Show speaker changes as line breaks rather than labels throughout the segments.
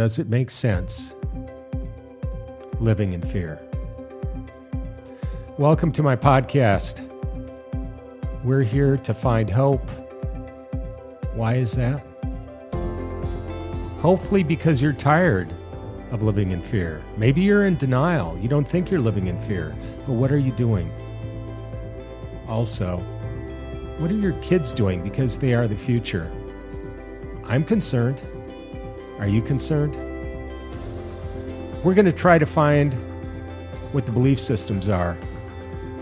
Does it make sense living in fear? Welcome to my podcast. We're here to find hope. Why is that? Hopefully, because you're tired of living in fear. Maybe you're in denial. You don't think you're living in fear. But what are you doing? Also, what are your kids doing because they are the future? I'm concerned. Are you concerned? We're going to try to find what the belief systems are.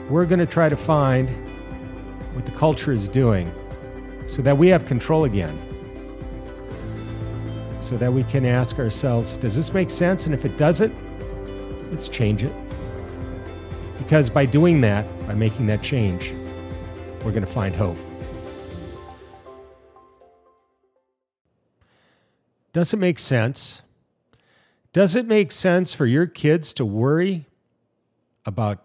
We're going to try to find what the culture is doing so that we have control again. So that we can ask ourselves, does this make sense? And if it doesn't, let's change it. Because by doing that, by making that change, we're going to find hope. Does it make sense? Does it make sense for your kids to worry about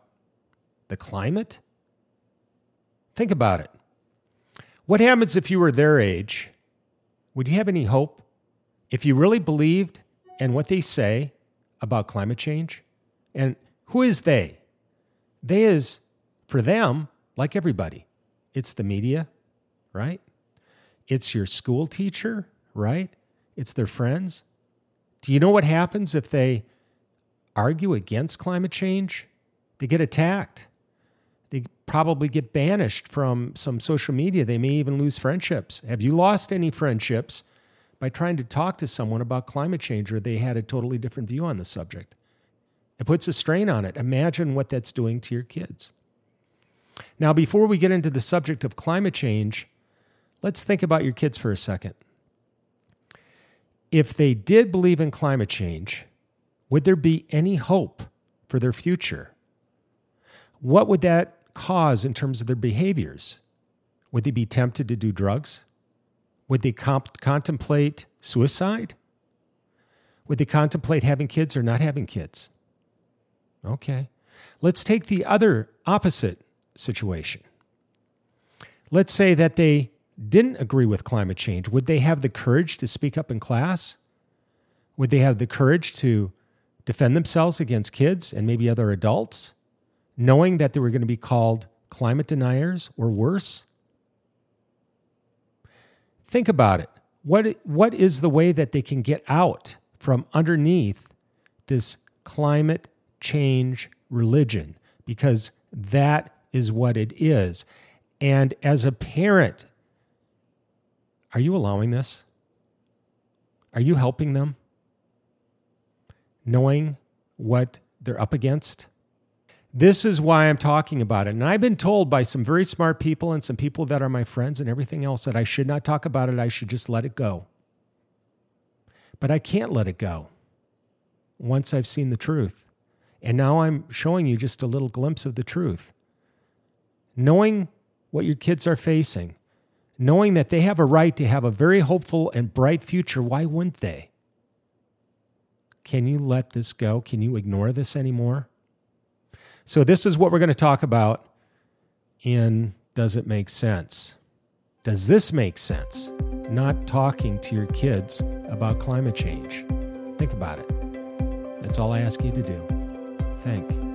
the climate? Think about it. What happens if you were their age? Would you have any hope if you really believed in what they say about climate change? And who is they? They is, for them, like everybody, it's the media, right? It's your school teacher, right? It's their friends. Do you know what happens if they argue against climate change? They get attacked. They probably get banished from some social media. They may even lose friendships. Have you lost any friendships by trying to talk to someone about climate change or they had a totally different view on the subject? It puts a strain on it. Imagine what that's doing to your kids. Now, before we get into the subject of climate change, let's think about your kids for a second if they did believe in climate change, would there be any hope for their future? What would that cause in terms of their behaviors? Would they be tempted to do drugs? Would they comp- contemplate suicide? Would they contemplate having kids or not having kids? Okay. Let's take the other opposite situation. Let's say that they didn't agree with climate change, would they have the courage to speak up in class? Would they have the courage to defend themselves against kids and maybe other adults, knowing that they were going to be called climate deniers or worse? Think about it. What, what is the way that they can get out from underneath this climate change religion? Because that is what it is. And as a parent, are you allowing this? Are you helping them? Knowing what they're up against? This is why I'm talking about it. And I've been told by some very smart people and some people that are my friends and everything else that I should not talk about it. I should just let it go. But I can't let it go once I've seen the truth. And now I'm showing you just a little glimpse of the truth. Knowing what your kids are facing, knowing that they have a right to have a very hopeful and bright future, why wouldn't they? Can you let this go? Can you ignore this anymore? So, this is what we're going to talk about in Does It Make Sense? Does this make sense? Not talking to your kids about climate change. Think about it. That's all I ask you to do. Think.